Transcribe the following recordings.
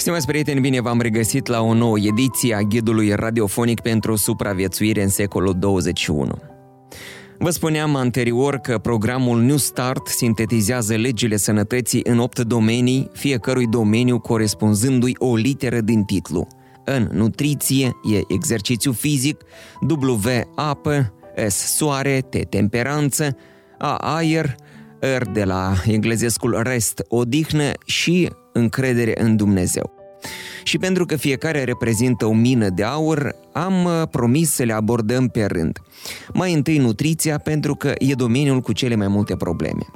Stimați prieteni, bine v-am regăsit la o nouă ediție a ghidului radiofonic pentru supraviețuire în secolul 21. Vă spuneam anterior că programul New Start sintetizează legile sănătății în 8 domenii, fiecărui domeniu corespunzându-i o literă din titlu. În nutriție e exercițiu fizic, W apă, S soare, T temperanță, A aer, R de la englezescul rest, odihnă și încredere în Dumnezeu. Și pentru că fiecare reprezintă o mină de aur, am uh, promis să le abordăm pe rând. Mai întâi nutriția, pentru că e domeniul cu cele mai multe probleme.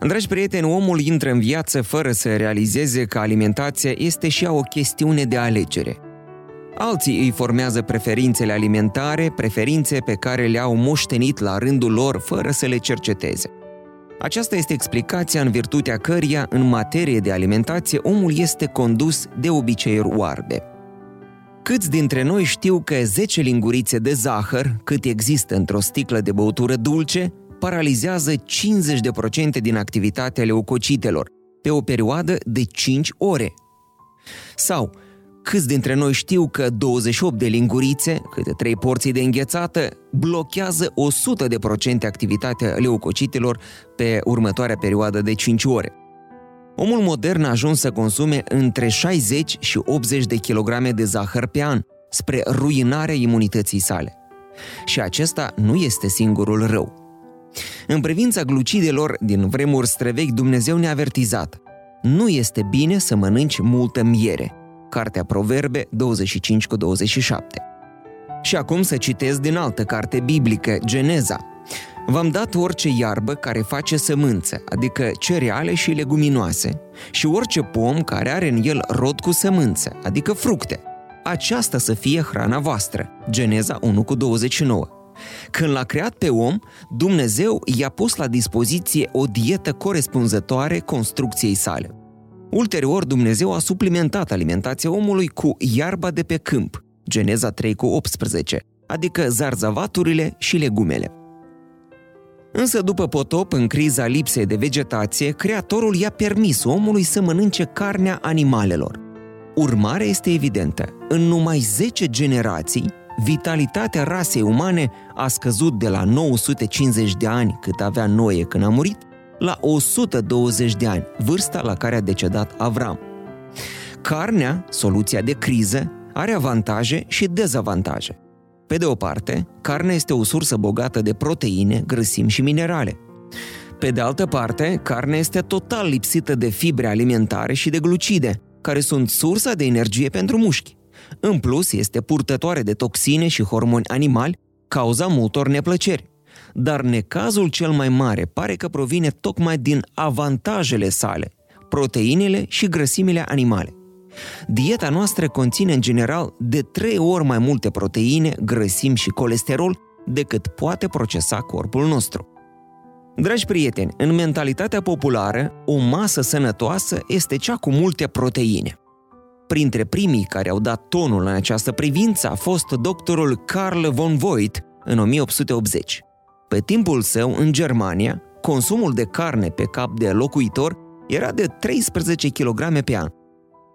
Dragi prieteni, omul intră în viață fără să realizeze că alimentația este și ea o chestiune de alegere. Alții îi formează preferințele alimentare, preferințe pe care le-au moștenit la rândul lor fără să le cerceteze. Aceasta este explicația în virtutea căreia, în materie de alimentație, omul este condus de obiceiuri oarbe. Câți dintre noi știu că 10 lingurițe de zahăr, cât există într-o sticlă de băutură dulce, paralizează 50% din activitatea leucocitelor, pe o perioadă de 5 ore? Sau, Câți dintre noi știu că 28 de lingurițe, câte 3 porții de înghețată, blochează 100% activitatea leucocitelor pe următoarea perioadă de 5 ore? Omul modern a ajuns să consume între 60 și 80 de kilograme de zahăr pe an, spre ruinarea imunității sale. Și acesta nu este singurul rău. În privința glucidelor din vremuri străvechi, Dumnezeu ne-a avertizat. Nu este bine să mănânci multă miere – Cartea Proverbe 25 cu 27. Și acum să citesc din altă carte biblică, Geneza. V-am dat orice iarbă care face sămânță, adică cereale și leguminoase, și orice pom care are în el rod cu sămânță, adică fructe. Aceasta să fie hrana voastră. Geneza 1 cu 29. Când l-a creat pe om, Dumnezeu i-a pus la dispoziție o dietă corespunzătoare construcției sale. Ulterior, Dumnezeu a suplimentat alimentația omului cu iarba de pe câmp, Geneza 3 cu 18, adică zarzavaturile și legumele. Însă după potop, în criza lipsei de vegetație, Creatorul i-a permis omului să mănânce carnea animalelor. Urmarea este evidentă. În numai 10 generații, vitalitatea rasei umane a scăzut de la 950 de ani cât avea Noe când a murit, la 120 de ani, vârsta la care a decedat Avram. Carnea, soluția de criză, are avantaje și dezavantaje. Pe de o parte, carnea este o sursă bogată de proteine, grăsimi și minerale. Pe de altă parte, carnea este total lipsită de fibre alimentare și de glucide, care sunt sursa de energie pentru mușchi. În plus, este purtătoare de toxine și hormoni animali, cauza multor neplăceri dar necazul cel mai mare pare că provine tocmai din avantajele sale, proteinele și grăsimile animale. Dieta noastră conține în general de trei ori mai multe proteine, grăsimi și colesterol decât poate procesa corpul nostru. Dragi prieteni, în mentalitatea populară, o masă sănătoasă este cea cu multe proteine. Printre primii care au dat tonul în această privință a fost doctorul Carl von Voigt în 1880. Pe timpul său, în Germania, consumul de carne pe cap de locuitor era de 13 kg pe an.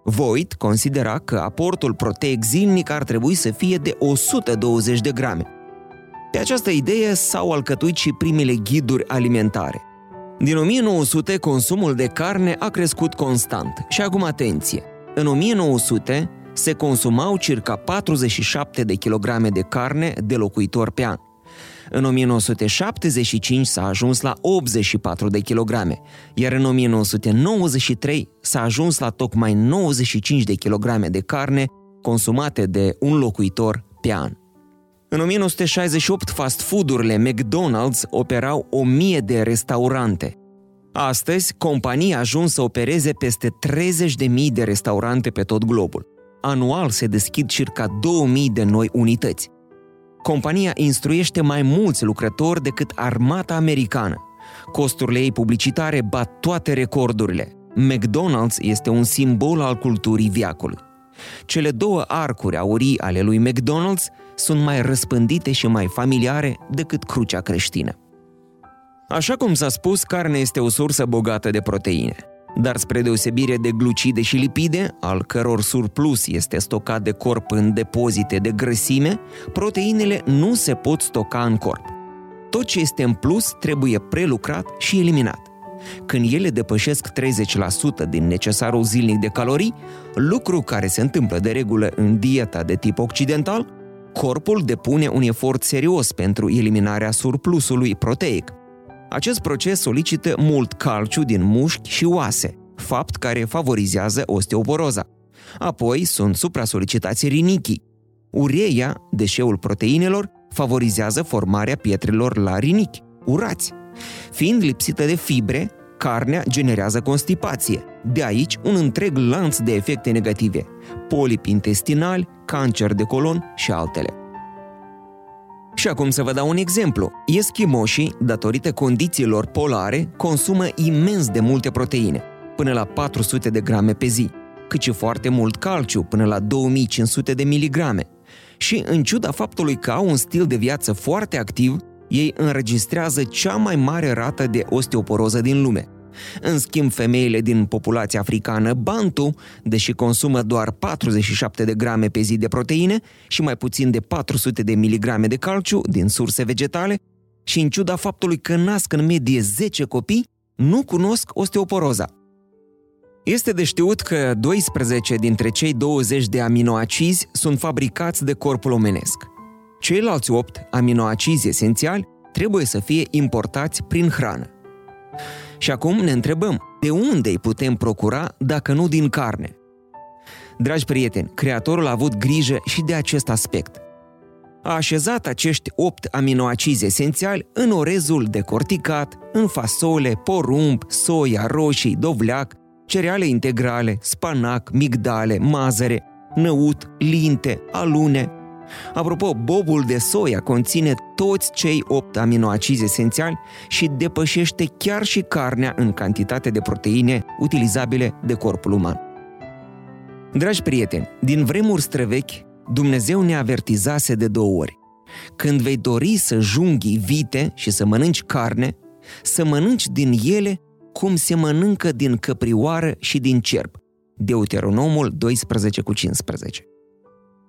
Voigt considera că aportul proteic zilnic ar trebui să fie de 120 de grame. Pe această idee s-au alcătuit și primele ghiduri alimentare. Din 1900, consumul de carne a crescut constant. Și acum atenție! În 1900 se consumau circa 47 de kilograme de carne de locuitor pe an. În 1975 s-a ajuns la 84 de kilograme, iar în 1993 s-a ajuns la tocmai 95 de kilograme de carne consumate de un locuitor pe an. În 1968, fast food-urile McDonald's operau o mie de restaurante. Astăzi, compania a ajuns să opereze peste 30.000 de restaurante pe tot globul. Anual se deschid circa 2000 de noi unități. Compania instruiește mai mulți lucrători decât armata americană. Costurile ei publicitare bat toate recordurile. McDonald's este un simbol al culturii viacului. Cele două arcuri aurii ale lui McDonald's sunt mai răspândite și mai familiare decât crucea creștină. Așa cum s-a spus, carnea este o sursă bogată de proteine. Dar spre deosebire de glucide și lipide, al căror surplus este stocat de corp în depozite de grăsime, proteinele nu se pot stoca în corp. Tot ce este în plus trebuie prelucrat și eliminat. Când ele depășesc 30% din necesarul zilnic de calorii, lucru care se întâmplă de regulă în dieta de tip occidental, corpul depune un efort serios pentru eliminarea surplusului proteic. Acest proces solicită mult calciu din mușchi și oase, fapt care favorizează osteoporoza. Apoi sunt supra-solicitați rinichii. Ureia, deșeul proteinelor, favorizează formarea pietrelor la rinichi, urați. Fiind lipsită de fibre, carnea generează constipație. De aici un întreg lanț de efecte negative, polipi intestinali, cancer de colon și altele. Și acum să vă dau un exemplu. Eschimoșii, datorită condițiilor polare, consumă imens de multe proteine, până la 400 de grame pe zi, cât și foarte mult calciu, până la 2500 de miligrame. Și în ciuda faptului că au un stil de viață foarte activ, ei înregistrează cea mai mare rată de osteoporoză din lume. În schimb, femeile din populația africană Bantu, deși consumă doar 47 de grame pe zi de proteine și mai puțin de 400 de miligrame de calciu din surse vegetale, și în ciuda faptului că nasc în medie 10 copii, nu cunosc osteoporoza. Este de știut că 12 dintre cei 20 de aminoacizi sunt fabricați de corpul omenesc. Ceilalți 8 aminoacizi esențiali trebuie să fie importați prin hrană. Și acum ne întrebăm, de unde îi putem procura dacă nu din carne? Dragi prieteni, Creatorul a avut grijă și de acest aspect. A așezat acești 8 aminoacizi esențiali în orezul decorticat, în fasole, porumb, soia, roșii, dovleac, cereale integrale, spanac, migdale, mazăre, năut, linte, alune, Apropo, bobul de soia conține toți cei 8 aminoacizi esențiali și depășește chiar și carnea în cantitate de proteine utilizabile de corpul uman. Dragi prieteni, din vremuri străvechi, Dumnezeu ne avertizase de două ori. Când vei dori să junghi vite și să mănânci carne, să mănânci din ele cum se mănâncă din căprioară și din cerb. Deuteronomul 12 cu 15.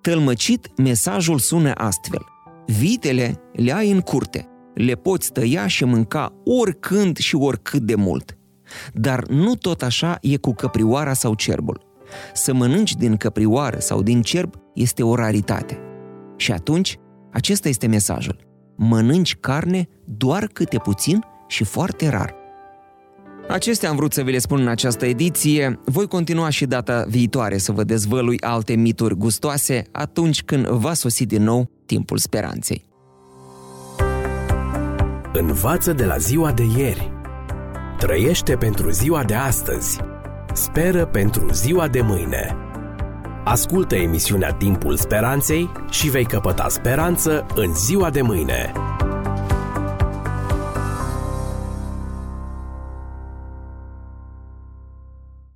Tălmăcit, mesajul sună astfel. Vitele le ai în curte, le poți tăia și mânca oricând și oricât de mult. Dar nu tot așa e cu căprioara sau cerbul. Să mănânci din căprioară sau din cerb este o raritate. Și atunci, acesta este mesajul. Mănânci carne doar câte puțin și foarte rar. Acestea am vrut să vi le spun în această ediție. Voi continua și data viitoare să vă dezvălui alte mituri gustoase atunci când va sosi din nou timpul speranței. Învață de la ziua de ieri. Trăiește pentru ziua de astăzi. Speră pentru ziua de mâine. Ascultă emisiunea Timpul Speranței și vei căpăta speranță în ziua de mâine.